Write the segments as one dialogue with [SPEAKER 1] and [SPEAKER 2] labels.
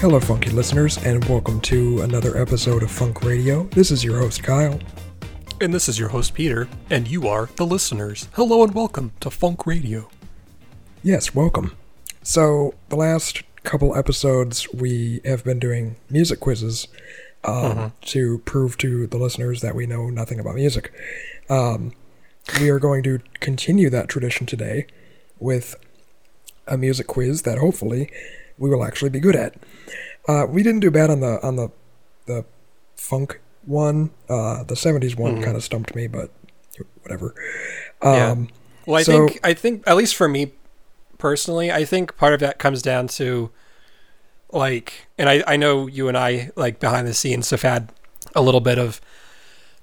[SPEAKER 1] Hello, funky listeners, and welcome to another episode of Funk Radio. This is your host, Kyle.
[SPEAKER 2] And this is your host, Peter, and you are the listeners. Hello and welcome to Funk Radio.
[SPEAKER 1] Yes, welcome. So, the last couple episodes, we have been doing music quizzes um, to prove to the listeners that we know nothing about music. Um, we are going to continue that tradition today with a music quiz that hopefully we will actually be good at. Uh, we didn't do bad on the on the the funk one. Uh, the '70s one kind of stumped me, but whatever.
[SPEAKER 2] Yeah.
[SPEAKER 1] Um,
[SPEAKER 2] Well, I
[SPEAKER 1] So-
[SPEAKER 2] think I think at least for me personally, I think part of that comes down to like, and I I know you and I like behind the scenes have had a little bit of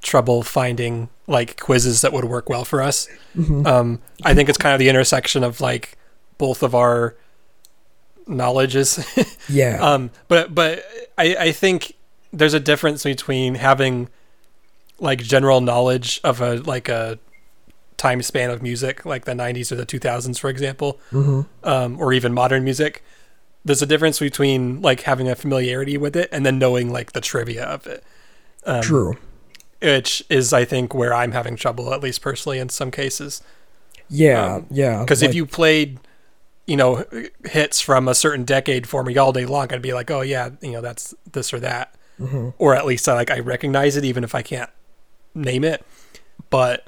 [SPEAKER 2] trouble finding like quizzes that would work well for us. Um, I think it's kind of the intersection of like both of our knowledges.
[SPEAKER 1] yeah,
[SPEAKER 2] Um, but but I, I think there's a difference between having like general knowledge of a like a time span of music, like the 90s or the 2000s, for example, um, or even modern music. There's a difference between like having a familiarity with it and then knowing like the trivia of it, um,
[SPEAKER 1] true.
[SPEAKER 2] which is I think where I'm having trouble, at least personally, in some cases.
[SPEAKER 1] Yeah, yeah.
[SPEAKER 2] Because
[SPEAKER 1] like-
[SPEAKER 2] if you played, you know, hits from a certain decade for me all day long, I'd be like, oh yeah, you know, that's this or that,
[SPEAKER 1] Mm-hmm.
[SPEAKER 2] or at least I like I recognize it even if I can't name it. But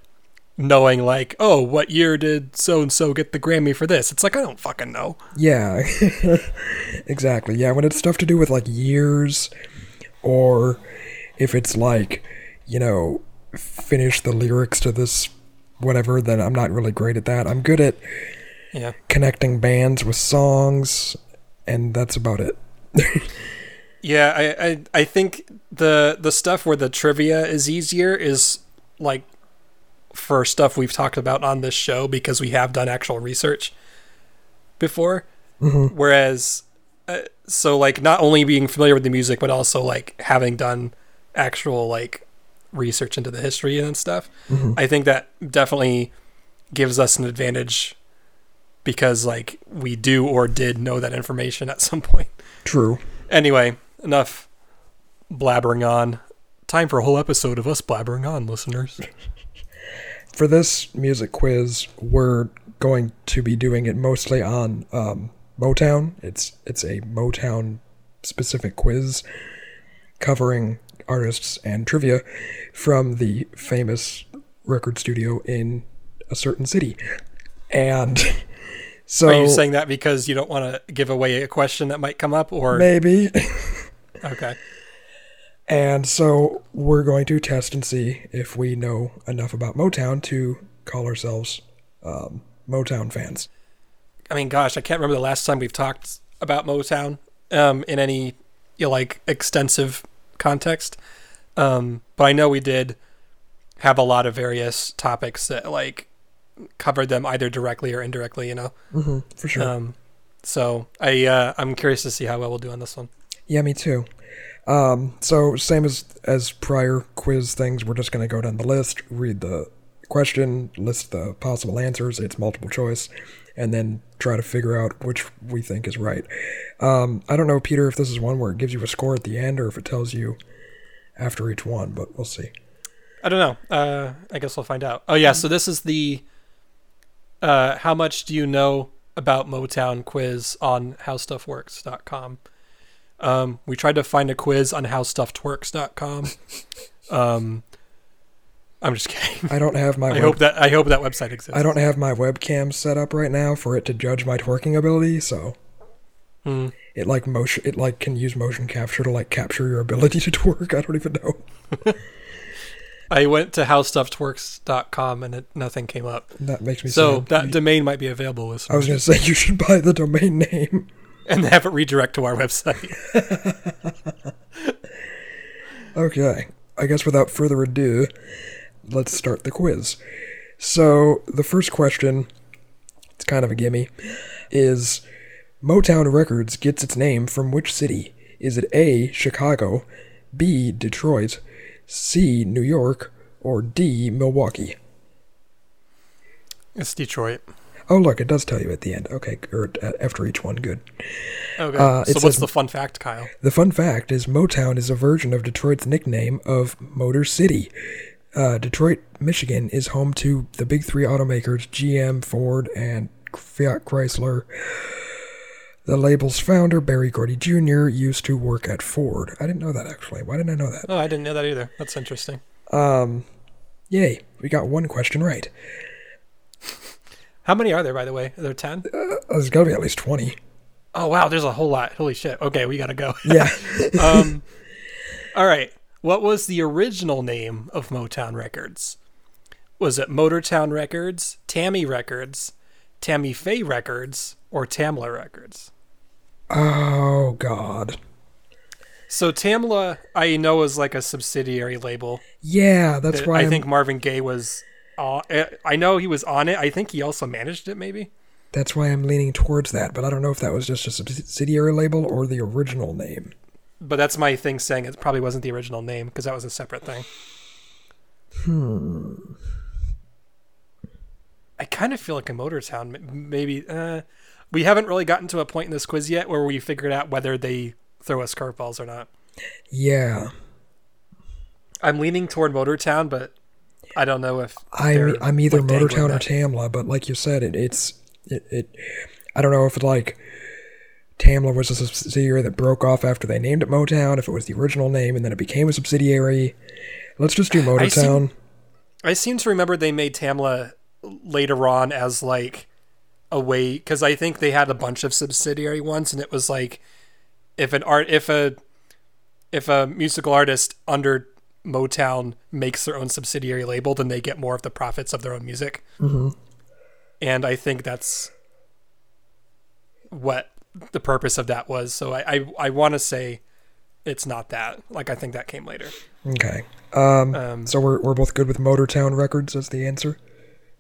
[SPEAKER 2] knowing like, oh, what year did so and so get the Grammy for this? It's like I don't fucking know.
[SPEAKER 1] Yeah, exactly. Yeah, when it's stuff to do with like years, or if it's like, you know, finish the lyrics to this whatever, then I'm not really great at that. I'm good at
[SPEAKER 2] Yeah,
[SPEAKER 1] connecting bands with songs, and that's about it.
[SPEAKER 2] yeah. I I, I think the the stuff where the trivia is easier is like for stuff we've talked about on this show because we have done actual research before. Whereas, uh, so like not only being familiar with the music, but also like having done actual like research into the history and stuff. I think that definitely gives us an advantage because like we do or did know that information at some point.
[SPEAKER 1] True.
[SPEAKER 2] Anyway, enough blabbering on. Time for a whole episode of us blabbering on, listeners.
[SPEAKER 1] For this music quiz, we're going to be doing it mostly on um, Motown. It's it's a Motown specific quiz covering artists and trivia from the famous record studio in a certain city. And so
[SPEAKER 2] Are you saying that because you don't want to give away a question that might come up, or
[SPEAKER 1] maybe
[SPEAKER 2] okay?
[SPEAKER 1] And so we're going to test and see if we know enough about Motown to call ourselves um, Motown fans.
[SPEAKER 2] I mean, gosh, I can't remember the last time we've talked about Motown um, in any you know, like extensive context. Um, but I know we did have a lot of various topics that like covered them either directly or indirectly. You know,
[SPEAKER 1] Mm-hmm, for sure.
[SPEAKER 2] um, so I uh, I'm curious to see how well we'll do on this one.
[SPEAKER 1] yeah, me too. Um, so same as as prior quiz things, we're just going to go down the list, read the question, list the possible answers. It's multiple choice, and then try to figure out which we think is right. Um, I don't know, Peter, if this is one where it gives you a score at the end or if it tells you after each one, but we'll see.
[SPEAKER 2] I don't know. Uh, I guess we'll find out. Oh yeah, so this is the uh, how much do you know about Motown quiz on howstuffworks.com. Um, we tried to find a quiz on howstuffedworks.com. Um, I'm just kidding.
[SPEAKER 1] I don't have my
[SPEAKER 2] I
[SPEAKER 1] web-
[SPEAKER 2] hope that I hope that website exists.
[SPEAKER 1] I don't have my webcam set up right now for it to judge my twerking ability, so
[SPEAKER 2] Hmm.
[SPEAKER 1] it like motion it like can use motion capture to like capture your ability to twerk. I don't even know.
[SPEAKER 2] I went to howstuffedworks.com and it, nothing came up.
[SPEAKER 1] That makes me
[SPEAKER 2] So
[SPEAKER 1] sad.
[SPEAKER 2] that domain might be available,
[SPEAKER 1] I was gonna say you should buy the domain name.
[SPEAKER 2] and have it redirect to our website.
[SPEAKER 1] Okay, I guess without further ado, let's start the quiz. So the first question, it's kind of a gimme, is Motown Records gets its name from which city? Is it A. Chicago, B. Detroit, C. New York, or D. Milwaukee?
[SPEAKER 2] It's Detroit.
[SPEAKER 1] Oh, look, it does tell you at the end. Okay, or uh, after each one. Good.
[SPEAKER 2] Okay.
[SPEAKER 1] Uh,
[SPEAKER 2] so
[SPEAKER 1] it
[SPEAKER 2] what's the fun fact, Kyle?
[SPEAKER 1] The fun fact is Motown is a version of Detroit's nickname of Motor City. Uh, Detroit, Michigan is home to the big three automakers GM, Ford, and Fiat Chrysler. The label's founder, Berry Gordy Jr., used to work at Ford. I didn't know that actually. Why didn't I know that?
[SPEAKER 2] Oh, I didn't know that either. That's interesting.
[SPEAKER 1] Um, yay, we got one question right.
[SPEAKER 2] How many are there, by the way? Are there 10?
[SPEAKER 1] Uh, there's got to be at least 20.
[SPEAKER 2] Oh, wow. There's a whole lot. Holy shit. Okay, we got to go.
[SPEAKER 1] Yeah.
[SPEAKER 2] um, all right. What was the original name of Motown Records? Was it Motortown Records, Tammy Records, Tammy Faye Records, or Tamla Records?
[SPEAKER 1] Oh, God.
[SPEAKER 2] So Tamla, I know, is like a subsidiary label.
[SPEAKER 1] Yeah, that's
[SPEAKER 2] that
[SPEAKER 1] why
[SPEAKER 2] I
[SPEAKER 1] I'm-
[SPEAKER 2] think Marvin Gaye was. Uh, I know he was on it. I think he also managed it, maybe.
[SPEAKER 1] That's why I'm leaning towards that, but I don't know if that was just a subsidiary label or the original name.
[SPEAKER 2] But that's my thing saying it probably wasn't the original name because that was a separate thing.
[SPEAKER 1] Hmm.
[SPEAKER 2] I kind of feel like a Motortown, maybe. Uh, we haven't really gotten to a point in this quiz yet where we figured out whether they throw us curveballs or not.
[SPEAKER 1] Yeah,
[SPEAKER 2] I'm leaning toward Motortown, but I don't know if
[SPEAKER 1] I'm I'm either
[SPEAKER 2] like,
[SPEAKER 1] Motortown or. Tamla, but like you said, it it's it, it I don't know if it like Tamla was a subsidiary that broke off after they named it Motown, if it was the original name and then it became a subsidiary. Let's just do
[SPEAKER 2] I see-
[SPEAKER 1] Motortown.
[SPEAKER 2] I seem to remember they made Tamla later on as like a way because I think they had a bunch of subsidiary ones, and it was like if an art if a if a musical artist under Motown makes their own subsidiary label, then they get more of the profits of their own music.
[SPEAKER 1] Mhm.
[SPEAKER 2] And I think that's what the purpose of that was. So I I, I want to say it's not that. Like I think that came later.
[SPEAKER 1] Okay. Um,
[SPEAKER 2] Um,
[SPEAKER 1] so we're we're both good with Motortown Records as the answer.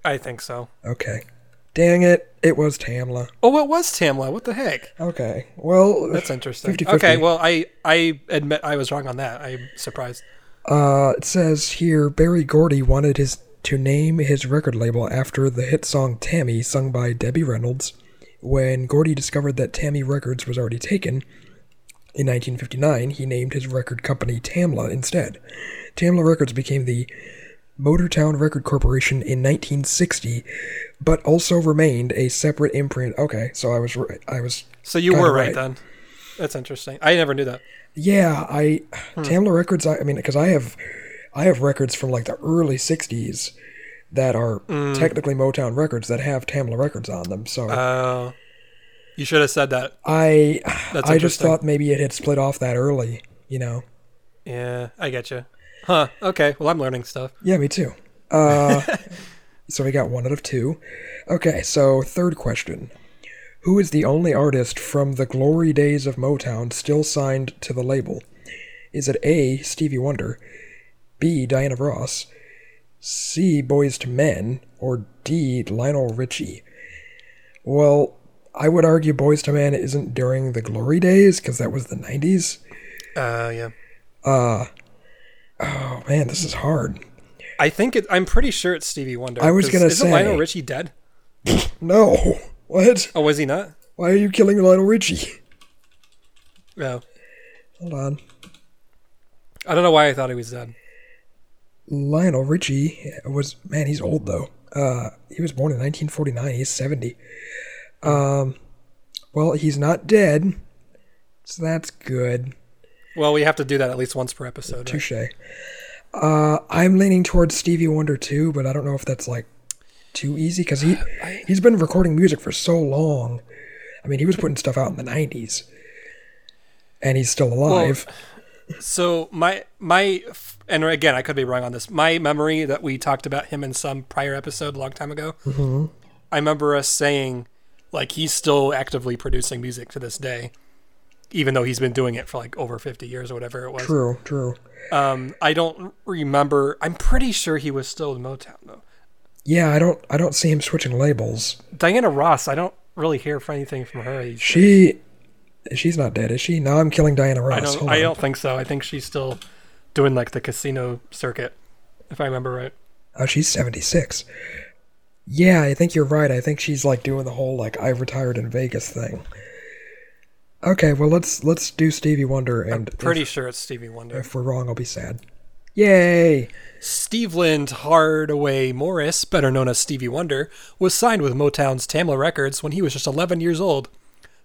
[SPEAKER 2] I think so.
[SPEAKER 1] Okay. Dang it! It was Tamla.
[SPEAKER 2] Oh, it was Tamla. What the heck?
[SPEAKER 1] Okay. Well,
[SPEAKER 2] That's interesting.
[SPEAKER 1] 50-50.
[SPEAKER 2] Okay, well, I I admit I was wrong on that. I'm surprised.
[SPEAKER 1] Uh, it says here Berry Gordy wanted his to name his record label after the hit song Tammy, sung by Debbie Reynolds. When Gordy discovered that Tammy Records was already taken in 1959, he named his record company Tamla instead. Tamla Records became the Motortown Record Corporation in 1960, but also remained a separate imprint. Okay, so I was right. I was
[SPEAKER 2] So you were right,
[SPEAKER 1] right.
[SPEAKER 2] then. That's interesting. I never knew that.
[SPEAKER 1] Yeah, I
[SPEAKER 2] Hmm.
[SPEAKER 1] Tamla Records. I, I mean, because I have, I have records from like the early '60s that are
[SPEAKER 2] Hmm.
[SPEAKER 1] technically Motown records that have Tamla Records on them. So
[SPEAKER 2] Uh, you should have said that.
[SPEAKER 1] I,
[SPEAKER 2] that's
[SPEAKER 1] I just thought maybe it had split off that early. You know?
[SPEAKER 2] Yeah, I get you. Huh. Okay. Well, I'm learning stuff.
[SPEAKER 1] Yeah, me too. Uh, so we got one out of two. Okay, so third question. Who is the only artist from the glory days of Motown still signed to the label? Is it A. Stevie Wonder, B. Diana Ross, C. Boyz II Men, or D. Lionel Richie? Well, I would argue Boyz II Men isn't during the glory days because that was the 90s.
[SPEAKER 2] Uh, yeah.
[SPEAKER 1] Uh, oh man, this is hard.
[SPEAKER 2] I think it. I'm pretty sure it's Stevie Wonder.
[SPEAKER 1] I was gonna
[SPEAKER 2] isn't
[SPEAKER 1] say-
[SPEAKER 2] Lionel Richie dead?
[SPEAKER 1] No, what?
[SPEAKER 2] Oh, was he not?
[SPEAKER 1] Why are you killing Lionel Richie?
[SPEAKER 2] No.
[SPEAKER 1] Hold on.
[SPEAKER 2] I don't know why I thought he was dead.
[SPEAKER 1] Lionel Richie was man, he's old though. Uh he was born in 1949. He's 70. Um well, he's not dead. So that's good.
[SPEAKER 2] Well, we have to do that at least once per episode. Right?
[SPEAKER 1] Touche. Uh I'm leaning towards Stevie Wonder too, but I don't know if that's like too easy cuz he he's been recording music for so long. I mean, he was putting stuff out in the 90s. And he's still alive.
[SPEAKER 2] So my my and again I could be wrong on this. My memory that we talked about him in some prior episode a long time ago.
[SPEAKER 1] Mm-hmm.
[SPEAKER 2] I remember us saying like he's still actively producing music to this day, even though he's been doing it for like over fifty years or whatever it was.
[SPEAKER 1] true, true.
[SPEAKER 2] Um, I don't remember. I'm pretty sure he was still in Motown though.
[SPEAKER 1] Yeah, I don't I don't see him switching labels.
[SPEAKER 2] Diana Ross. I don't really hear for anything from her.
[SPEAKER 1] She, she's not dead, is she? No, I'm killing Diana Ross.
[SPEAKER 2] I don't.
[SPEAKER 1] Hold
[SPEAKER 2] I
[SPEAKER 1] on.
[SPEAKER 2] don't think so. I think she's still doing like the casino circuit, if I remember right.
[SPEAKER 1] Oh, she's 76. Yeah, I think you're right. I think she's like doing the whole like I retired in Vegas thing. Okay, well let's let's do Stevie Wonder and
[SPEAKER 2] Pretty
[SPEAKER 1] if,
[SPEAKER 2] sure it's Stevie Wonder.
[SPEAKER 1] if we're wrong I'll be sad. Yay!
[SPEAKER 2] Steve Stevland Hardaway Morris, better known as Stevie Wonder, was signed with Motown's Tamla Records when he was just 11 years old.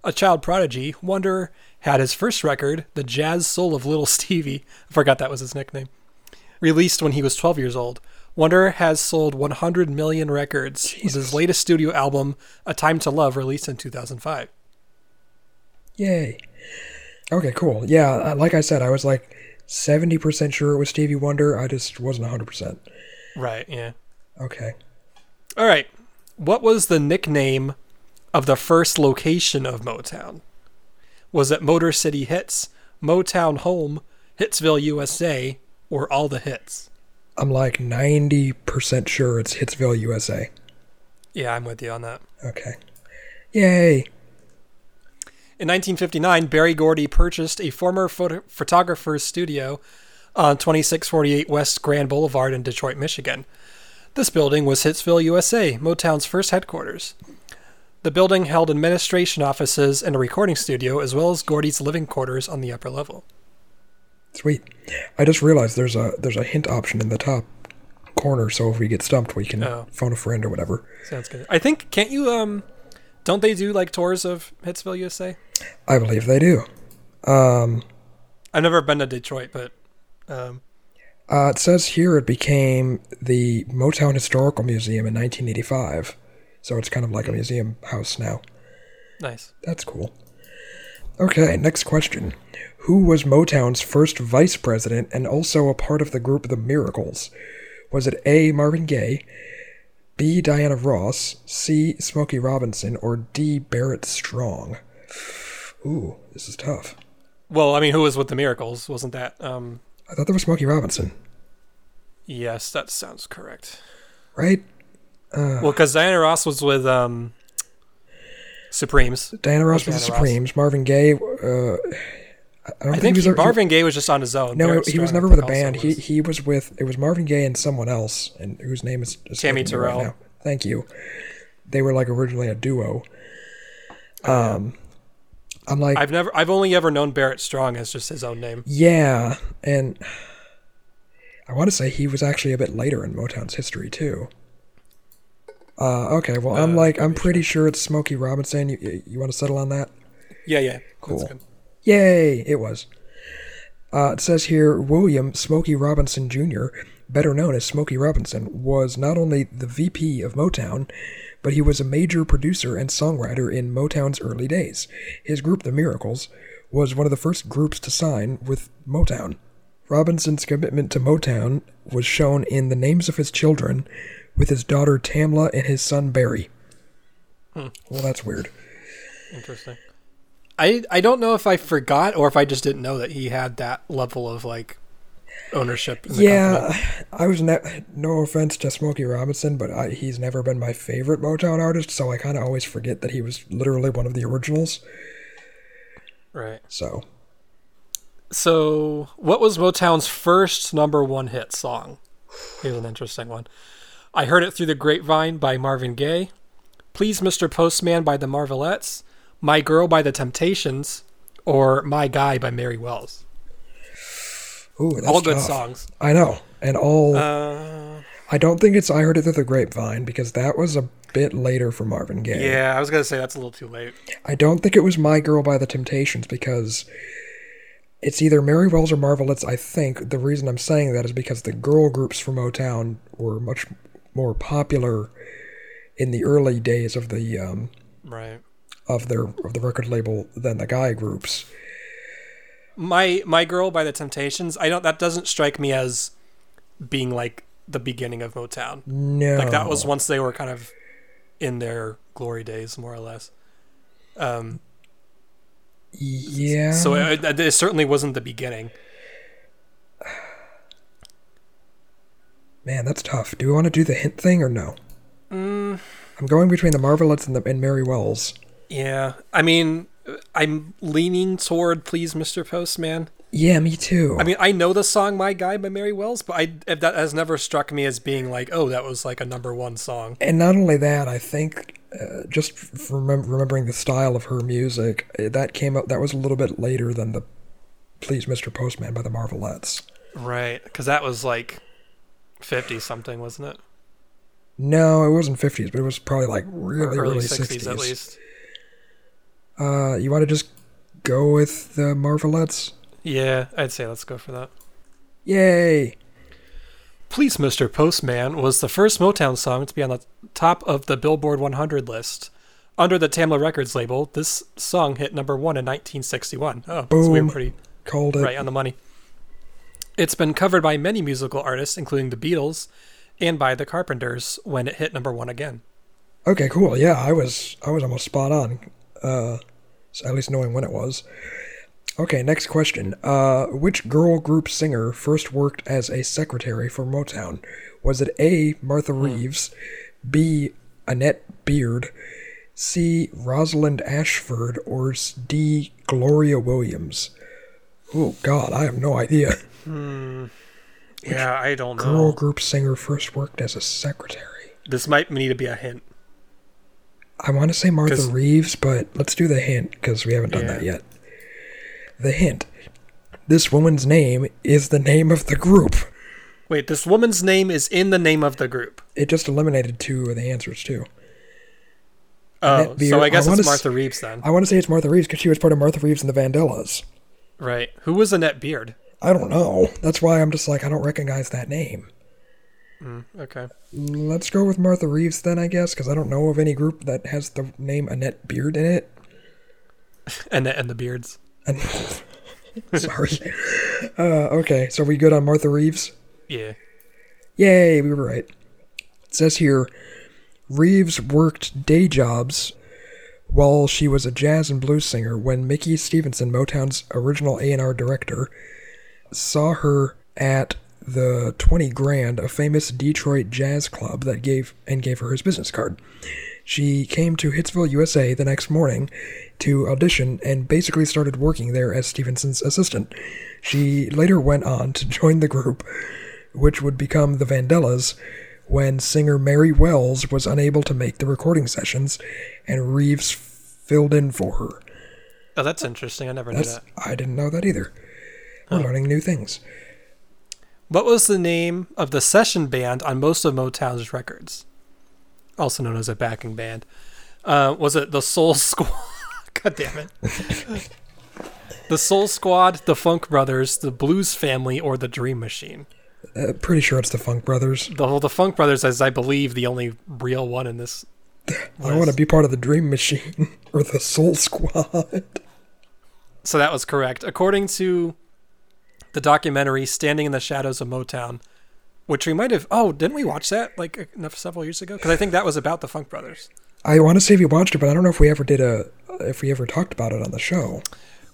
[SPEAKER 2] A child prodigy, Wonder had his first record, The Jazz Soul of Little Stevie, I forgot that was his nickname, released when he was 12 years old. Wonder has sold 100 million records, with his latest studio album, A Time to Love, released in 2005.
[SPEAKER 1] Yay. Okay, cool. Yeah, uh, like I said, I was like 70% sure it was Stevie Wonder. I just wasn't 100%.
[SPEAKER 2] Right, yeah.
[SPEAKER 1] Okay.
[SPEAKER 2] All right. What was the nickname of the first location of Motown? Was it Motor City Hits, Motown Home, Hitsville, USA, or All the Hits?
[SPEAKER 1] I'm like 90% sure it's Hitsville, USA.
[SPEAKER 2] Yeah, I'm with you on that.
[SPEAKER 1] Okay. Yay.
[SPEAKER 2] In 1959, Berry Gordy purchased a former photo- photographer's studio on 2648 West Grand Boulevard in Detroit, Michigan. This building was Hitsville, USA, Motown's first headquarters. The building held administration offices and a recording studio, as well as Gordy's living quarters on the upper level.
[SPEAKER 1] Sweet. I just realized there's a there's a hint option in the top corner, so if we get stumped, we can
[SPEAKER 2] Oh.
[SPEAKER 1] phone a friend or whatever.
[SPEAKER 2] Sounds good. I think can't you um don't they do like tours of Hitsville, USA?
[SPEAKER 1] I believe they do. Um,
[SPEAKER 2] I've never been to Detroit, but um
[SPEAKER 1] uh, it says here it became the Motown Historical Museum in 1985, so it's kind of like a museum house now.
[SPEAKER 2] nice.
[SPEAKER 1] That's cool. Okay, next question. Who was Motown's first vice president and also a part of the group The Miracles? Was it A. Marvin Gaye, B. Diana Ross, C. Smokey Robinson, or D. Barrett Strong? Ooh, this is tough.
[SPEAKER 2] Well, I mean, who was with the Miracles? Wasn't that um
[SPEAKER 1] I thought there was Smokey Robinson,
[SPEAKER 2] Yes, that sounds correct.
[SPEAKER 1] right? Uh,
[SPEAKER 2] Well, because Diana Ross was with um, Supremes.
[SPEAKER 1] Diana Ross was
[SPEAKER 2] Diana
[SPEAKER 1] the
[SPEAKER 2] Ross.
[SPEAKER 1] Supremes. Marvin Gaye. Uh, I don't
[SPEAKER 2] I think
[SPEAKER 1] he was.
[SPEAKER 2] he, Marvin Gaye was just on his own.
[SPEAKER 1] no, he was never with a band. He
[SPEAKER 2] was.
[SPEAKER 1] he was with it was Marvin Gaye and someone else, and whose name is Tammi right
[SPEAKER 2] Terrell.
[SPEAKER 1] now. Thank you. They were like originally a duo. Um, I'm like,
[SPEAKER 2] I've never, I've only ever known Barrett Strong as just his own name.
[SPEAKER 1] yeah, and I want to say he was actually a bit later in Motown's history too. Uh, okay, well, I'm
[SPEAKER 2] Uh,
[SPEAKER 1] like, I'm pretty sure it's Smokey Robinson. You, you, you want to settle on that?
[SPEAKER 2] Yeah, yeah,
[SPEAKER 1] Cool. Yay! It was. Uh, it says here William Smokey Robinson Jr., better known as Smokey Robinson, was not only the VP of Motown, but he was a major producer and songwriter in Motown's early days. His group, The Miracles, was one of the first groups to sign with Motown. Robinson's commitment to Motown was shown in the names of his children, with his daughter Tamla and his son Barry. Well, that's weird.
[SPEAKER 2] Interesting. I I don't know if I forgot or if I just didn't know that he had that level of like ownership. In the
[SPEAKER 1] Yeah,
[SPEAKER 2] company.
[SPEAKER 1] I was ne- no offense to Smokey Robinson, but I, he's never been my favorite Motown artist, so I kind of always forget that he was literally one of the originals.
[SPEAKER 2] right.
[SPEAKER 1] So,
[SPEAKER 2] So, what was Motown's first number one hit song? Here's an interesting one. I Heard It Through the Grapevine by Marvin Gaye. Please, Mr. Postman by the Marvelettes. My Girl by the Temptations. Or My Guy by Mary Wells.
[SPEAKER 1] ooh, that's
[SPEAKER 2] all good
[SPEAKER 1] tough.
[SPEAKER 2] songs.
[SPEAKER 1] I know, and all.
[SPEAKER 2] Uh,
[SPEAKER 1] I don't think it's "I Heard It Through the Grapevine" because that was a bit later for Marvin Gaye.
[SPEAKER 2] yeah, I was going to say that's a little too late.
[SPEAKER 1] I don't think it was "My Girl" by the Temptations because it's either Mary Wells or Marvelettes. I think the reason I'm saying that is because the girl groups from Motown were much more popular in the early days of the um,
[SPEAKER 2] Right.
[SPEAKER 1] Of their of the record label than the guy groups.
[SPEAKER 2] My My Girl by the Temptations. I don't that doesn't strike me as being like the beginning of Motown.
[SPEAKER 1] No,
[SPEAKER 2] Like that was once they were kind of in their glory days more or less. Um
[SPEAKER 1] yeah.
[SPEAKER 2] So it, it certainly wasn't the beginning.
[SPEAKER 1] man, that's tough. Do we want to do the hint thing or no?
[SPEAKER 2] Mm,
[SPEAKER 1] I'm going between the Marvelettes and the and Mary Wells.
[SPEAKER 2] Yeah, I mean, I'm leaning toward "Please, Mr. Postman."
[SPEAKER 1] Yeah, me too.
[SPEAKER 2] I mean, I know the song "My Guy" by Mary Wells, but I that has never struck me as being like, oh, that was like a number one song.
[SPEAKER 1] and not only that, I think uh, just remembering the style of her music, uh, that came up. That was a little bit later than the "Please, Mr. Postman" by the Marvelettes.
[SPEAKER 2] Right, because that was like fifty something, wasn't it?
[SPEAKER 1] No, it wasn't fifties, but it was probably like really
[SPEAKER 2] Early
[SPEAKER 1] early
[SPEAKER 2] sixties. at least.
[SPEAKER 1] Uh, you want to just go with the Marvelettes?
[SPEAKER 2] Yeah, I'd say let's go for that.
[SPEAKER 1] Yay!
[SPEAKER 2] Please, Mr. Postman was the first Motown song to be on the top of the Billboard 100 list. Under the Tamla Records label, this song hit number one in 1961. Oh, so we were
[SPEAKER 1] Boom.
[SPEAKER 2] pretty
[SPEAKER 1] Called it.
[SPEAKER 2] right on the money. It's been covered by many musical artists, including the Beatles and by the Carpenters, when it hit number one again.
[SPEAKER 1] Okay, cool. Yeah, I was I was almost spot on. Uh, so at least knowing when it was. Okay, next question. Uh, which girl group singer first worked as a secretary for Motown? Was it A. Martha Reeves, B. Annette Beard, C. Rosalind Ashford, or D. Gloria Williams? Oh God, I have no idea.
[SPEAKER 2] Yeah, I don't know.
[SPEAKER 1] Girl group singer first worked as a secretary.
[SPEAKER 2] This might need to be a hint.
[SPEAKER 1] I want to say Martha Reeves, but let's do the hint because we haven't done that yet. The hint. This woman's name is the name of the group.
[SPEAKER 2] Wait, this woman's name is in the name of the group.
[SPEAKER 1] It just eliminated two of the answers too.
[SPEAKER 2] Oh, so I guess
[SPEAKER 1] I
[SPEAKER 2] it's
[SPEAKER 1] s-
[SPEAKER 2] Martha Reeves then.
[SPEAKER 1] I want to say it's Martha Reeves because she was part of Martha Reeves and the Vandellas.
[SPEAKER 2] Right. Who was Annette Beard?
[SPEAKER 1] I don't know. That's why I'm just like I don't recognize that name.
[SPEAKER 2] Okay.
[SPEAKER 1] Let's go with Martha Reeves then, I guess, because I don't know of any group that has the name Annette Beard in it.
[SPEAKER 2] Annette and the Beards.
[SPEAKER 1] And sorry. Uh, okay, so we good on Martha Reeves?
[SPEAKER 2] Yeah.
[SPEAKER 1] Yay, we were right. It says here Reeves worked day jobs while she was a jazz and blues singer when Mickey Stevenson, Motown's original A&R director, saw her at the 20 Grand, a famous Detroit jazz club that gave and gave her his business card. She came to Hitsville, USA the next morning to audition and basically started working there as Stevenson's assistant. She later went on to join the group, which would become the Vandellas when singer Mary Wells was unable to make the recording sessions and Reeves filled in for her.
[SPEAKER 2] Oh, that's interesting. I never knew that.
[SPEAKER 1] I didn't know that either. We're learning new things.
[SPEAKER 2] What was the name of the session band on most of Motown's records? Also known as a backing band. Uh, was it the Soul Squad? God damn it. the Soul Squad, the Funk Brothers, the Blues Family, or the Dream Machine?
[SPEAKER 1] Uh, pretty sure it's the Funk Brothers.
[SPEAKER 2] The whole the Funk Brothers is, I believe, the only real one in this.
[SPEAKER 1] I want to be part of the Dream Machine or the Soul Squad.
[SPEAKER 2] So that was correct. According to the documentary Standing in the Shadows of Motown, which we might have. Oh, didn't we watch that like enough several years ago? Because I think that was about the Funk Brothers.
[SPEAKER 1] I want to say if you watched it, but I don't know if we ever did a if we ever talked about it on the show.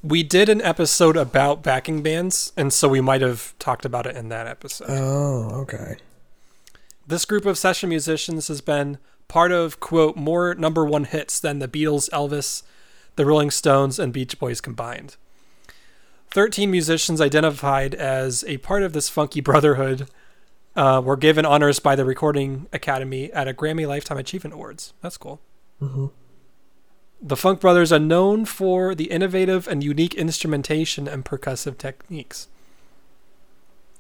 [SPEAKER 2] We did an episode about backing bands, and so we might have talked about it in that episode.
[SPEAKER 1] Oh, okay.
[SPEAKER 2] this group of session musicians has been part of, quote, more number one hits than the Beatles, Elvis, the Rolling Stones, and Beach Boys combined. 13 musicians identified as a part of this funky brotherhood uh, were given honors by the Recording Academy at a Grammy Lifetime Achievement Awards. That's cool. The Funk Brothers are known for the innovative and unique instrumentation and percussive techniques.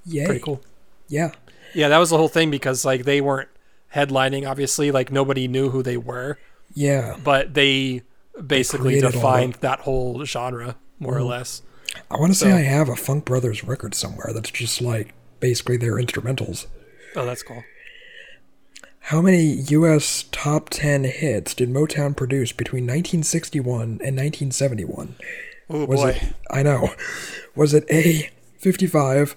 [SPEAKER 1] Yay.
[SPEAKER 2] Pretty cool.
[SPEAKER 1] Yeah.
[SPEAKER 2] Yeah, that was the whole thing because like they weren't headlining. Obviously, like nobody knew who they were,
[SPEAKER 1] Yeah.
[SPEAKER 2] but they basically defined that whole genre more or less.
[SPEAKER 1] I want to say I have a Funk Brothers record somewhere that's just like basically their instrumentals.
[SPEAKER 2] Oh, that's cool.
[SPEAKER 1] How many U.S. top 10 hits did Motown produce between 1961 and 1971?
[SPEAKER 2] Oh
[SPEAKER 1] Was
[SPEAKER 2] boy.
[SPEAKER 1] it? I know. Was it A, 55?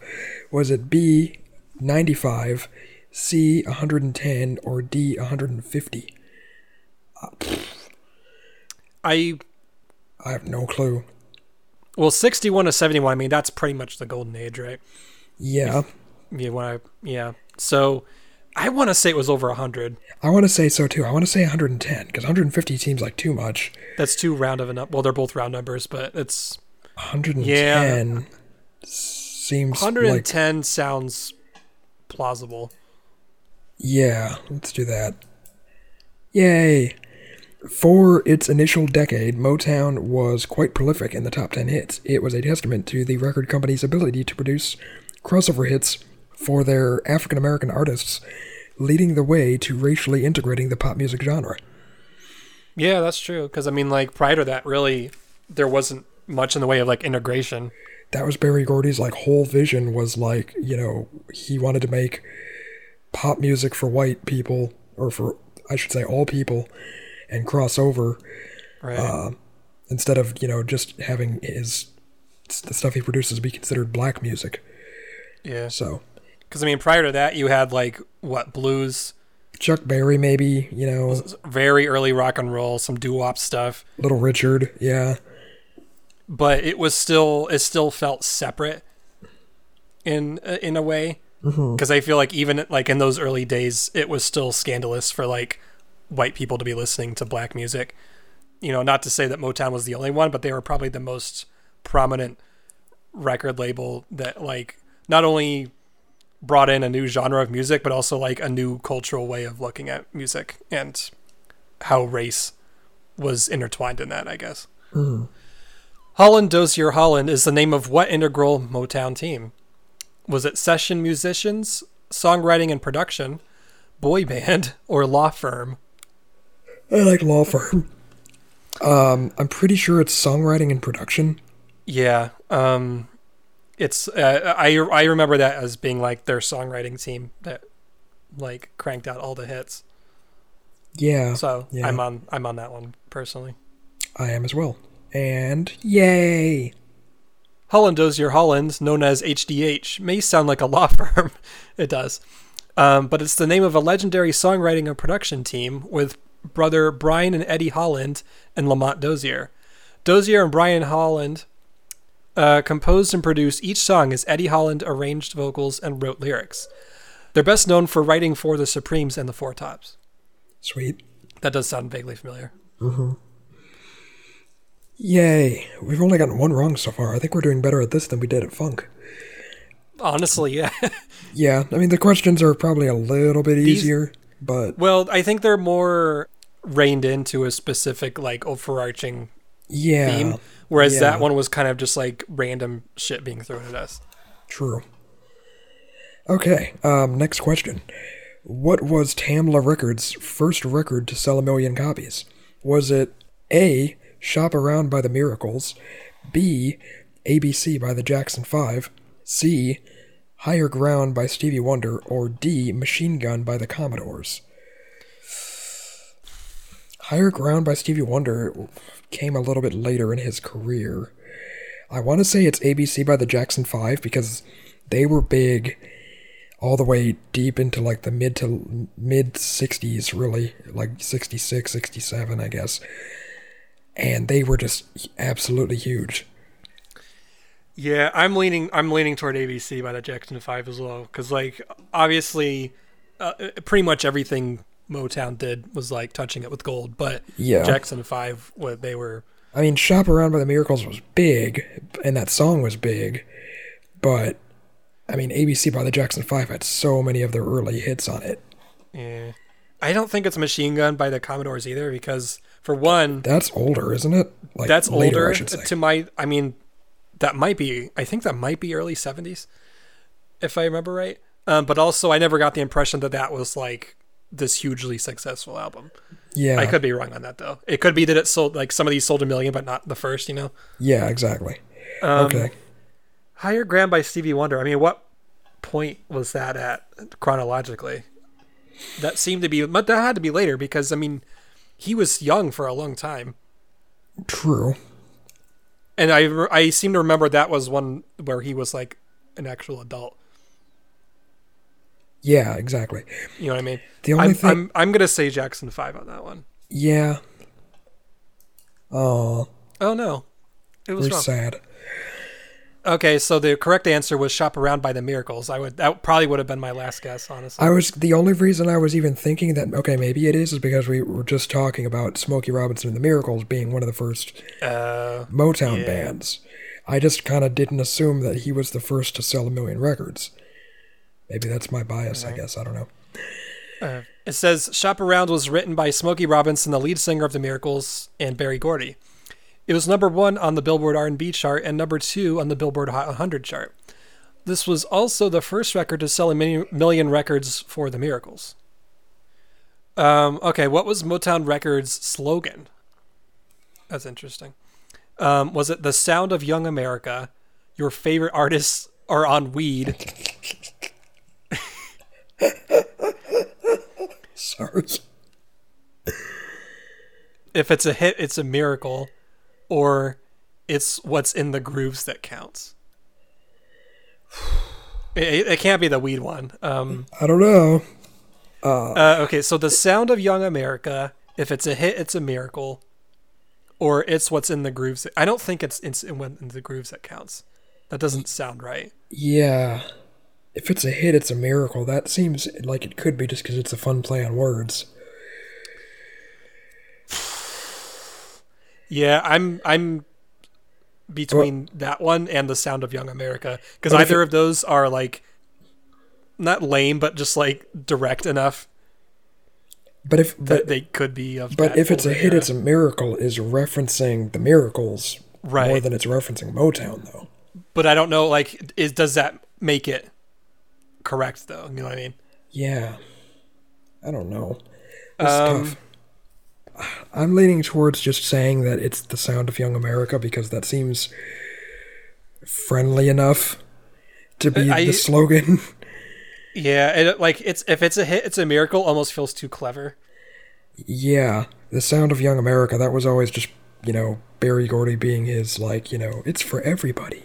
[SPEAKER 1] Was it B, 95? C, 110? Or D, 150?
[SPEAKER 2] I
[SPEAKER 1] I have no clue.
[SPEAKER 2] Well, sixty-one to seventy-one. I mean, that's pretty much the golden age, right?
[SPEAKER 1] Yeah,
[SPEAKER 2] Yeah, when I yeah. So I want to say it was over hundred.
[SPEAKER 1] I want to say so too. I want to say 110 because 150 seems like too much.
[SPEAKER 2] That's too round of a number. Well, they're both round numbers, but it's
[SPEAKER 1] 110. seems like
[SPEAKER 2] 110 sounds plausible.
[SPEAKER 1] yeah. Let's do that. Yay! For its initial decade, Motown was quite prolific in the top 10 hits. It was a testament to the record company's ability to produce crossover hits for their African American artists, leading the way to racially integrating the pop music genre.
[SPEAKER 2] Yeah, that's true. Because I mean, like prior to that, really, there wasn't much in the way of like integration.
[SPEAKER 1] That was Berry Gordy's like whole vision was like, you know, he wanted to make pop music for white people or for I should say all people and cross over
[SPEAKER 2] Right.
[SPEAKER 1] uh, instead of, you know, just having his the stuff he produces be considered black music.
[SPEAKER 2] yeah.
[SPEAKER 1] So,
[SPEAKER 2] Because I mean, prior to that, you had like what blues,
[SPEAKER 1] Chuck Berry maybe, you know,
[SPEAKER 2] very early rock and roll, some doo wop stuff,
[SPEAKER 1] Little Richard, yeah.
[SPEAKER 2] but it was still it still felt separate in uh, in a way. Because I feel like even like in those early days, it was still scandalous for like white people to be listening to black music. You know, not to say that Motown was the only one, but they were probably the most prominent record label that like not only brought in a new genre of music, but also like a new cultural way of looking at music and how race was intertwined in that, I guess. Hmm. Holland Dozier Holland is the name of what integral Motown team? Was it session musicians, songwriting and production, boy band, or law firm?
[SPEAKER 1] I like law firm. Um, I'm pretty sure it's songwriting and production.
[SPEAKER 2] Yeah, um, it's uh, I I remember that as being like their songwriting team that like cranked out all the hits.
[SPEAKER 1] Yeah,
[SPEAKER 2] So
[SPEAKER 1] Yeah.
[SPEAKER 2] I'm on I'm on that one personally.
[SPEAKER 1] I am as well. And yay!
[SPEAKER 2] Holland Dozier Holland, known as HDH, may sound like a law firm. it does. Um, but it's the name of a legendary songwriting and production team with brother Brian and Eddie Holland and Lamont Dozier. Dozier and Brian Holland uh, composed and produced each song as Eddie Holland arranged vocals and wrote lyrics. They're best known for writing for the Supremes and the Four Tops.
[SPEAKER 1] Sweet.
[SPEAKER 2] That does sound vaguely familiar.
[SPEAKER 1] Yay! We've only gotten one wrong so far. I think we're doing better at this than we did at funk.
[SPEAKER 2] Honestly, yeah.
[SPEAKER 1] Yeah, I mean the questions are probably a little bit easier, but
[SPEAKER 2] well, I think they're more reined into a specific, like, overarching
[SPEAKER 1] yeah,
[SPEAKER 2] theme, whereas
[SPEAKER 1] yeah.
[SPEAKER 2] that one was kind of just like random shit being thrown at us.
[SPEAKER 1] true. Okay, um, next question. What was Tamla Records' first record to sell a million copies? Was it A. Shop Around by the Miracles, B. ABC by the Jackson 5, C. Higher Ground by Stevie Wonder, or D. Machine Gun by the Commodores? Higher Ground by Stevie Wonder came a little bit later in his career. I want to say it's ABC by the Jackson 5 because they were big all the way deep into like the mid to mid 60s really, like 66, 67, I guess. And they were just absolutely huge.
[SPEAKER 2] Yeah, I'm leaning. I'm leaning toward ABC by the Jackson Five as well, because like obviously, uh, pretty much everything Motown did was like touching it with gold. But
[SPEAKER 1] Yeah.
[SPEAKER 2] Jackson Five, what they were.
[SPEAKER 1] I mean, Shop Around by the Miracles was big, and that song was big, but I mean, ABC by the Jackson 5 had so many of their early hits on it.
[SPEAKER 2] Yeah. I don't think it's Machine Gun by the Commodores either, because for one,
[SPEAKER 1] That's older, isn't it? Like
[SPEAKER 2] that's
[SPEAKER 1] later,
[SPEAKER 2] older
[SPEAKER 1] I should say.
[SPEAKER 2] to my. I mean, that might be. I think that might be early '70s, if I remember right. Um, but also, I never got the impression that that was like this hugely successful album.
[SPEAKER 1] yeah,
[SPEAKER 2] I could be wrong on that though. It could be that it sold like some of these sold a million, but not the first. You know,
[SPEAKER 1] yeah, exactly.
[SPEAKER 2] Um,
[SPEAKER 1] okay.
[SPEAKER 2] Higher Ground by Stevie Wonder. I mean, what point was that at chronologically? That seemed to be, but that had to be later because I mean, he was young for a long time,
[SPEAKER 1] True.
[SPEAKER 2] and I I seem to remember that was one where he was like an actual adult.
[SPEAKER 1] Yeah, exactly.
[SPEAKER 2] You know what I mean?
[SPEAKER 1] The only
[SPEAKER 2] I'm,
[SPEAKER 1] thing,
[SPEAKER 2] I'm I'm gonna say Jackson Five on that one.
[SPEAKER 1] yeah. Oh,
[SPEAKER 2] Oh no, it was
[SPEAKER 1] we're
[SPEAKER 2] wrong.
[SPEAKER 1] sad.
[SPEAKER 2] Okay, so the correct answer was "Shop Around" by the Miracles. I would that probably would have been my last guess, honestly.
[SPEAKER 1] I was the only reason I was even thinking that okay, maybe it is is because we were just talking about Smokey Robinson and the Miracles being one of the first
[SPEAKER 2] Uh,
[SPEAKER 1] Motown
[SPEAKER 2] Yeah.
[SPEAKER 1] bands. I just kind of didn't assume that he was the first to sell a million records. Maybe that's my bias, I guess. I don't know.
[SPEAKER 2] Uh, it says Shop Around was written by Smokey Robinson, the lead singer of The Miracles, and Berry Gordy. It was number one on the Billboard R&B chart and number two on the Billboard Hot 100 chart. This was also the first record to sell a million records for The Miracles. Um, okay, what was Motown Records' slogan? That's interesting. Um, was it the sound of young America? Your favorite artists are on weed.
[SPEAKER 1] Sorry.
[SPEAKER 2] If it's a hit, it's a miracle, or it's what's in the grooves that counts. It, it can't be the weed one. Um,
[SPEAKER 1] I don't know.
[SPEAKER 2] Uh, uh, okay, so the sound of young America. If it's a hit, it's a miracle or it's what's in the grooves. I don't think it's, it's in, in the grooves that counts. That doesn't sound right.
[SPEAKER 1] Yeah. If it's a hit, it's a miracle. That seems like it could be just because it's a fun play on words.
[SPEAKER 2] yeah, I'm I'm between well, that one and the sound of Young America because either it, of those are like not lame, but just like direct enough
[SPEAKER 1] but if but,
[SPEAKER 2] they could be of
[SPEAKER 1] But if it's a hit, it's a miracle is referencing the miracles
[SPEAKER 2] right.
[SPEAKER 1] more than it's referencing Motown though.
[SPEAKER 2] But I don't know like is does that make it correct though? You know what I mean?
[SPEAKER 1] Yeah. I don't know. Um. I'm leaning towards just saying that it's the sound of young America because that seems friendly enough to be I, the slogan.
[SPEAKER 2] Yeah, it, like it's if it's a hit, it's a miracle. Almost feels too clever.
[SPEAKER 1] Yeah, the sound of Young America. That was always just you know Berry Gordy being his like you know it's for everybody.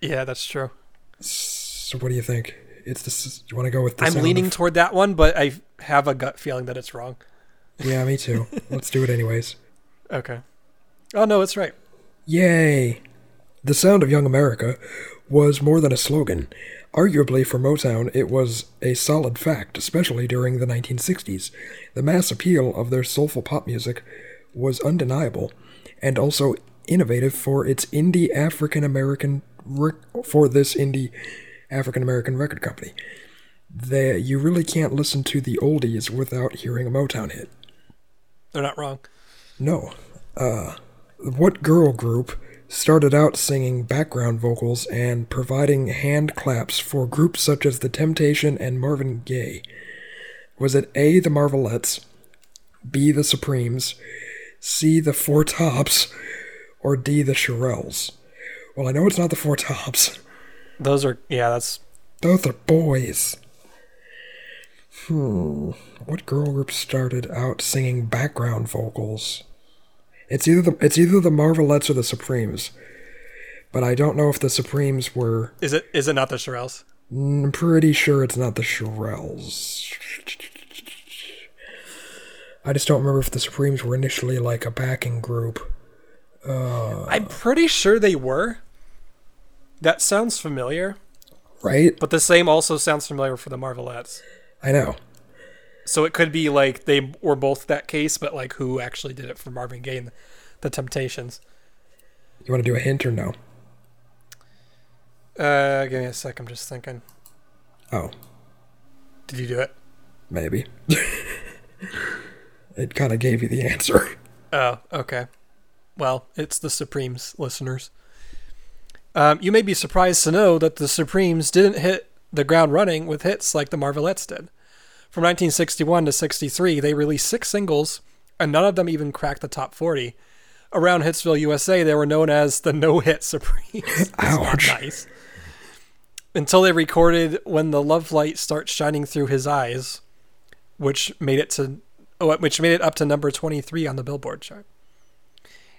[SPEAKER 2] Yeah, that's true.
[SPEAKER 1] So what do you think? It's this. You want to go with? The
[SPEAKER 2] I'm leaning of, toward that one, but I have a gut feeling that it's wrong.
[SPEAKER 1] Yeah, me too. Let's do it anyways.
[SPEAKER 2] Okay. Oh no, it's right.
[SPEAKER 1] Yay! The sound of Young America was more than a slogan. Arguably, for Motown, it was a solid fact, especially during the 1960s. The mass appeal of their soulful pop music was undeniable, and also innovative for its indie African American for this indie African American record company. They, you really can't listen to the oldies without hearing a Motown hit.
[SPEAKER 2] They're not wrong.
[SPEAKER 1] No. Uh, what girl group started out singing background vocals and providing hand claps for groups such as The Temptation and Marvin Gaye. Was it A, the Marvelettes, B, the Supremes, C, the Four Tops, or D, the Shirelles? Well, I know it's not the Four Tops.
[SPEAKER 2] Those are, yeah, that's.
[SPEAKER 1] Those are boys. Hmm. What girl group started out singing background vocals? It's either the it's either the Marvelettes or the Supremes, but I don't know if the Supremes were.
[SPEAKER 2] Is it is it not the Shirelles?
[SPEAKER 1] Mm, I'm pretty sure it's not the Shirelles. I just don't remember if the Supremes were initially like a backing group. Uh,
[SPEAKER 2] I'm pretty sure they were. That sounds familiar.
[SPEAKER 1] Right?
[SPEAKER 2] But the same also sounds familiar for the Marvelettes.
[SPEAKER 1] I know.
[SPEAKER 2] So it could be like they were both that case, but like who actually did it for Marvin Gaye and the Temptations.
[SPEAKER 1] You want to do a hint or no?
[SPEAKER 2] Uh, give me a sec. I'm just thinking.
[SPEAKER 1] Oh.
[SPEAKER 2] Did you do it?
[SPEAKER 1] Maybe. it kind of gave you the answer.
[SPEAKER 2] Oh, okay. Well, it's the Supremes, listeners. Um, you may be surprised to know that the Supremes didn't hit the ground running with hits like the Marvelettes did. From 1961 to 63, they released six singles, and none of them even cracked the top 40. Around Hitsville, USA, they were known as the No Hit Supremes.
[SPEAKER 1] Ouch.
[SPEAKER 2] nice. Until they recorded When the Love Light Starts Shining Through His Eyes, which made it to oh, which made it up to number 23 on the Billboard chart.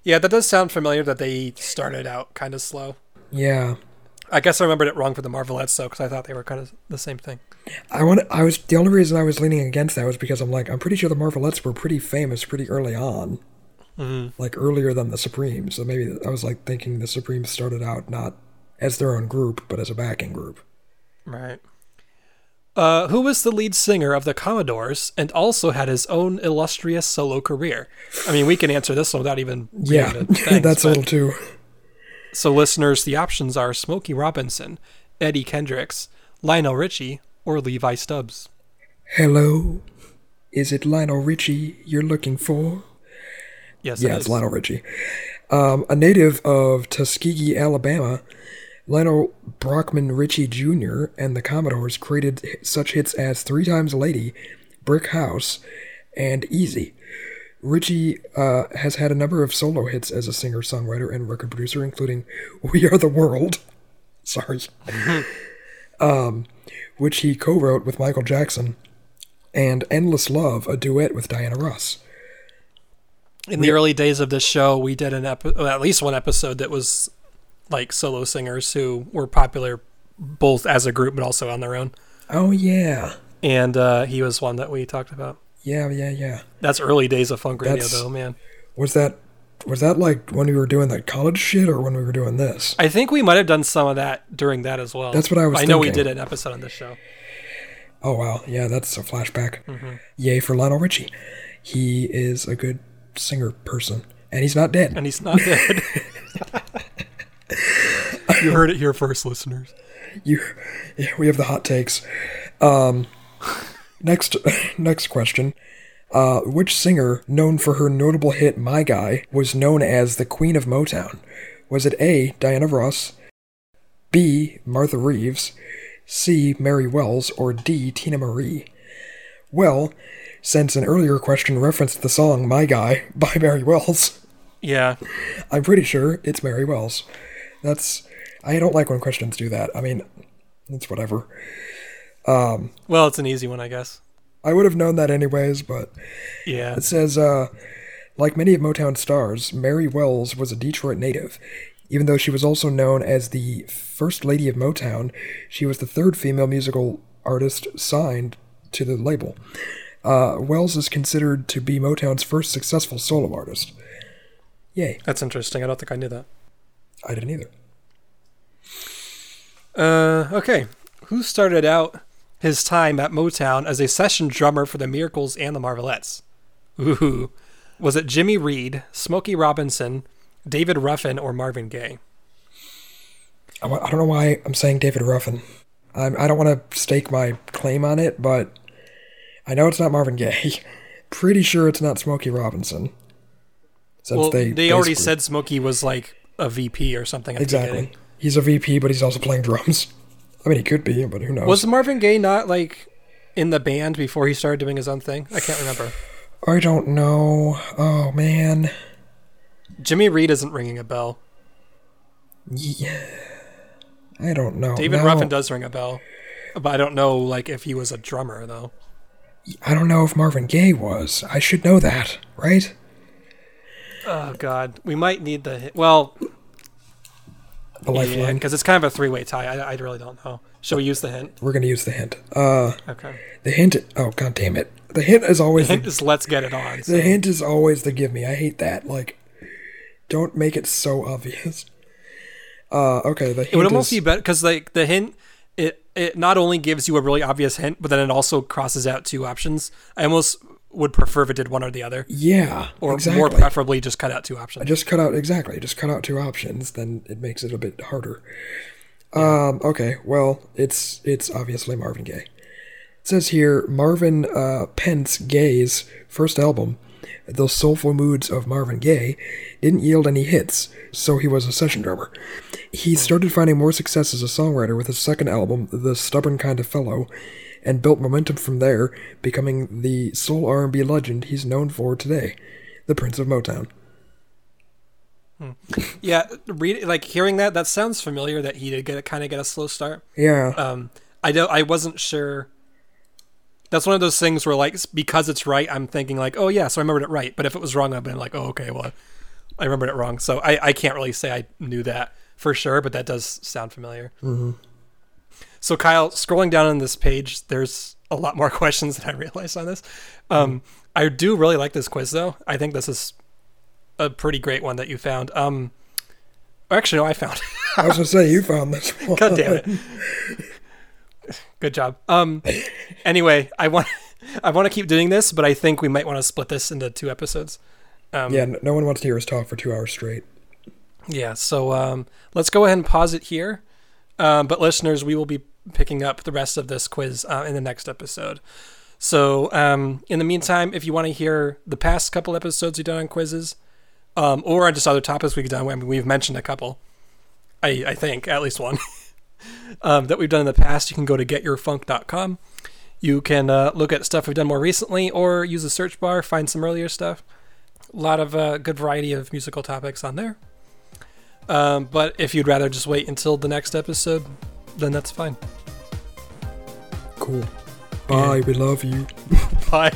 [SPEAKER 2] Yeah, that does sound familiar that they started out kind of slow.
[SPEAKER 1] Yeah.
[SPEAKER 2] I guess I remembered it wrong for the Marvelettes though, because I thought they were kind of the same thing.
[SPEAKER 1] I want. I was the only reason I was leaning against that was because I'm like I'm pretty sure the Marvelettes were pretty famous pretty early on,
[SPEAKER 2] mm-hmm.
[SPEAKER 1] like earlier than the Supremes. So maybe I was like thinking the Supremes started out not as their own group but as a backing group.
[SPEAKER 2] Right. Uh, who was the lead singer of the Commodores and also had his own illustrious solo career? I mean, we can answer this one without even.
[SPEAKER 1] Yeah, things, that's but, a little too.
[SPEAKER 2] So, listeners, the options are Smokey Robinson, Eddie Kendricks, Lionel Richie, or Levi Stubbs.
[SPEAKER 1] Hello, is it Lionel Richie you're looking for?
[SPEAKER 2] Yes,
[SPEAKER 1] Yeah,
[SPEAKER 2] it
[SPEAKER 1] it's. Lionel Richie. Um, a native of Tuskegee, Alabama, Lionel Brockman Richie Jr. and the Commodores created such hits as Three Times a Lady, Brick House, and Easy. Richie uh, has had a number of solo hits as a singer, songwriter, and record producer, including We Are the World. Sorry. um, which he co wrote with Michael Jackson, and Endless Love, a duet with Diana Ross.
[SPEAKER 2] In the early days of this show, we did an epi- well, at least one episode that was like solo singers who were popular both as a group but also on their own.
[SPEAKER 1] Oh, yeah.
[SPEAKER 2] And uh, he was one that we talked about.
[SPEAKER 1] Yeah, yeah, yeah.
[SPEAKER 2] That's early days of funk radio,
[SPEAKER 1] That's-
[SPEAKER 2] though, man.
[SPEAKER 1] Was that was that like when we were doing that college shit or when we were doing this?
[SPEAKER 2] I think we might have done some of that during that as well.
[SPEAKER 1] That's what I was
[SPEAKER 2] I know we did an episode on this show.
[SPEAKER 1] Oh wow, yeah, that's a flashback.
[SPEAKER 2] Mm-hmm.
[SPEAKER 1] Yay for Lionel Richie. He is a good singer person, and he's not dead.
[SPEAKER 2] And he's not dead. you heard it here first, listeners.
[SPEAKER 1] You, yeah, we have the hot takes. Um, next, next question. Uh, which singer, known for her notable hit "My Guy," was known as the Queen of Motown? Was it A. Diana Ross, B. Martha Reeves, C. Mary Wells, or D. Teena Marie? Well, since an earlier question referenced the song "My Guy" by Mary Wells,
[SPEAKER 2] Yeah.
[SPEAKER 1] I'm pretty sure it's Mary Wells. That's I don't like when questions do that. I mean, it's whatever.
[SPEAKER 2] Well, it's an easy one, I guess.
[SPEAKER 1] I would have known that anyways, but
[SPEAKER 2] Yeah.
[SPEAKER 1] it says, uh, like many of Motown's stars, Mary Wells was a Detroit native. Even though she was also known as the First Lady of Motown, she was the third female musical artist signed to the label. Uh, Wells is considered to be Motown's first successful solo artist. Yay.
[SPEAKER 2] That's interesting. I don't think I knew that.
[SPEAKER 1] I didn't either.
[SPEAKER 2] Uh, okay. Who started out his time at Motown as a session drummer for the Miracles and the Marvelettes? Ooh. Was it Jimmy Reed, Smokey Robinson, David Ruffin, or Marvin Gaye?
[SPEAKER 1] I don't know why I'm saying David Ruffin. I'm, I don't want to stake my claim on it, but I know it's not Marvin Gaye. Pretty sure it's not Smokey Robinson. Since
[SPEAKER 2] well,
[SPEAKER 1] they,
[SPEAKER 2] they, already said Smokey was like a VP or something
[SPEAKER 1] exactly. He's a VP, but he's also playing drums. I mean, he could be, but who knows?
[SPEAKER 2] Was Marvin Gaye not like in the band before he started doing his own thing? I can't remember.
[SPEAKER 1] I don't know. Oh man.
[SPEAKER 2] Jimmy Reed isn't ringing a bell.
[SPEAKER 1] Yeah. I don't know.
[SPEAKER 2] David
[SPEAKER 1] No,
[SPEAKER 2] Ruffin does ring a bell, but I don't know like if he was a drummer though.
[SPEAKER 1] I don't know if Marvin Gaye was. I should know that, right?
[SPEAKER 2] Oh God, we might need the well,
[SPEAKER 1] The lifeline.
[SPEAKER 2] because it's kind of a three-way tie. I, I really don't know. Shall we use the hint?
[SPEAKER 1] We're gonna use the hint. Uh,
[SPEAKER 2] Okay.
[SPEAKER 1] the hint. Oh god damn it! The hint is always
[SPEAKER 2] Hint
[SPEAKER 1] the,
[SPEAKER 2] is let's get it on. so-
[SPEAKER 1] the hint is always the give me. I hate that. Like, don't make it so obvious. Uh, okay. The hint
[SPEAKER 2] It would almost
[SPEAKER 1] is,
[SPEAKER 2] be better because like the hint, it it not only gives you a really obvious hint, but then it also crosses out two options. I almost would prefer if it did one or the other,
[SPEAKER 1] yeah,
[SPEAKER 2] or
[SPEAKER 1] exactly.
[SPEAKER 2] more preferably just cut out two
[SPEAKER 1] I
[SPEAKER 2] options.
[SPEAKER 1] just cut out exactly. Just cut out two options. Then it makes it a bit harder. Um. Okay. Well, it's it's obviously Marvin Gaye. It says here Marvin uh, Pentz Gaye's first album, The Soulful Moods of Marvin Gaye, didn't yield any hits, so he was a session drummer. He started finding more success as a songwriter with his second album, The Stubborn Kind of Fellow, and built momentum from there, becoming the soul R&B legend he's known for today, the Prince of Motown.
[SPEAKER 2] Yeah, read like hearing that that sounds familiar. That he did get kind of get a slow start.
[SPEAKER 1] Yeah.
[SPEAKER 2] Um, I don't. I wasn't sure. That's one of those things where like because it's right, I'm thinking like, oh yeah, so I remembered it right. But if it was wrong, I've been like, oh okay, well, I remembered it wrong. So I I can't really say I knew that for sure, but that does sound familiar. Mm-hmm. So Kyle, scrolling down on this page, there's a lot more questions than I realized on this. Um, I do really like this quiz though. I think this is a pretty great one that you found. Um, actually, no, I found.
[SPEAKER 1] I was gonna say you found this one.
[SPEAKER 2] God damn it. Good job. Um anyway, I want I want to keep doing this, but I think we might want to split this into two episodes. Um
[SPEAKER 1] Yeah, no, no one wants to hear us talk for two hours straight.
[SPEAKER 2] Yeah, so um, let's go ahead and pause it here. Um, but listeners, we will be picking up the rest of this quiz uh, in the next episode. So um, in the meantime, if you want to hear the past couple episodes we've done on quizzes, um, or just other topics we've done, I mean, we've mentioned a couple. I, I think at least one um, that we've done in the past. You can go to getyourfunk.com. You can uh, look at stuff we've done more recently, or use the search bar, find some earlier stuff. A lot of uh, good variety of musical topics on there. Um, but if you'd rather just wait until the next episode, then that's fine.
[SPEAKER 1] Cool. Bye. We love you.
[SPEAKER 2] Bye.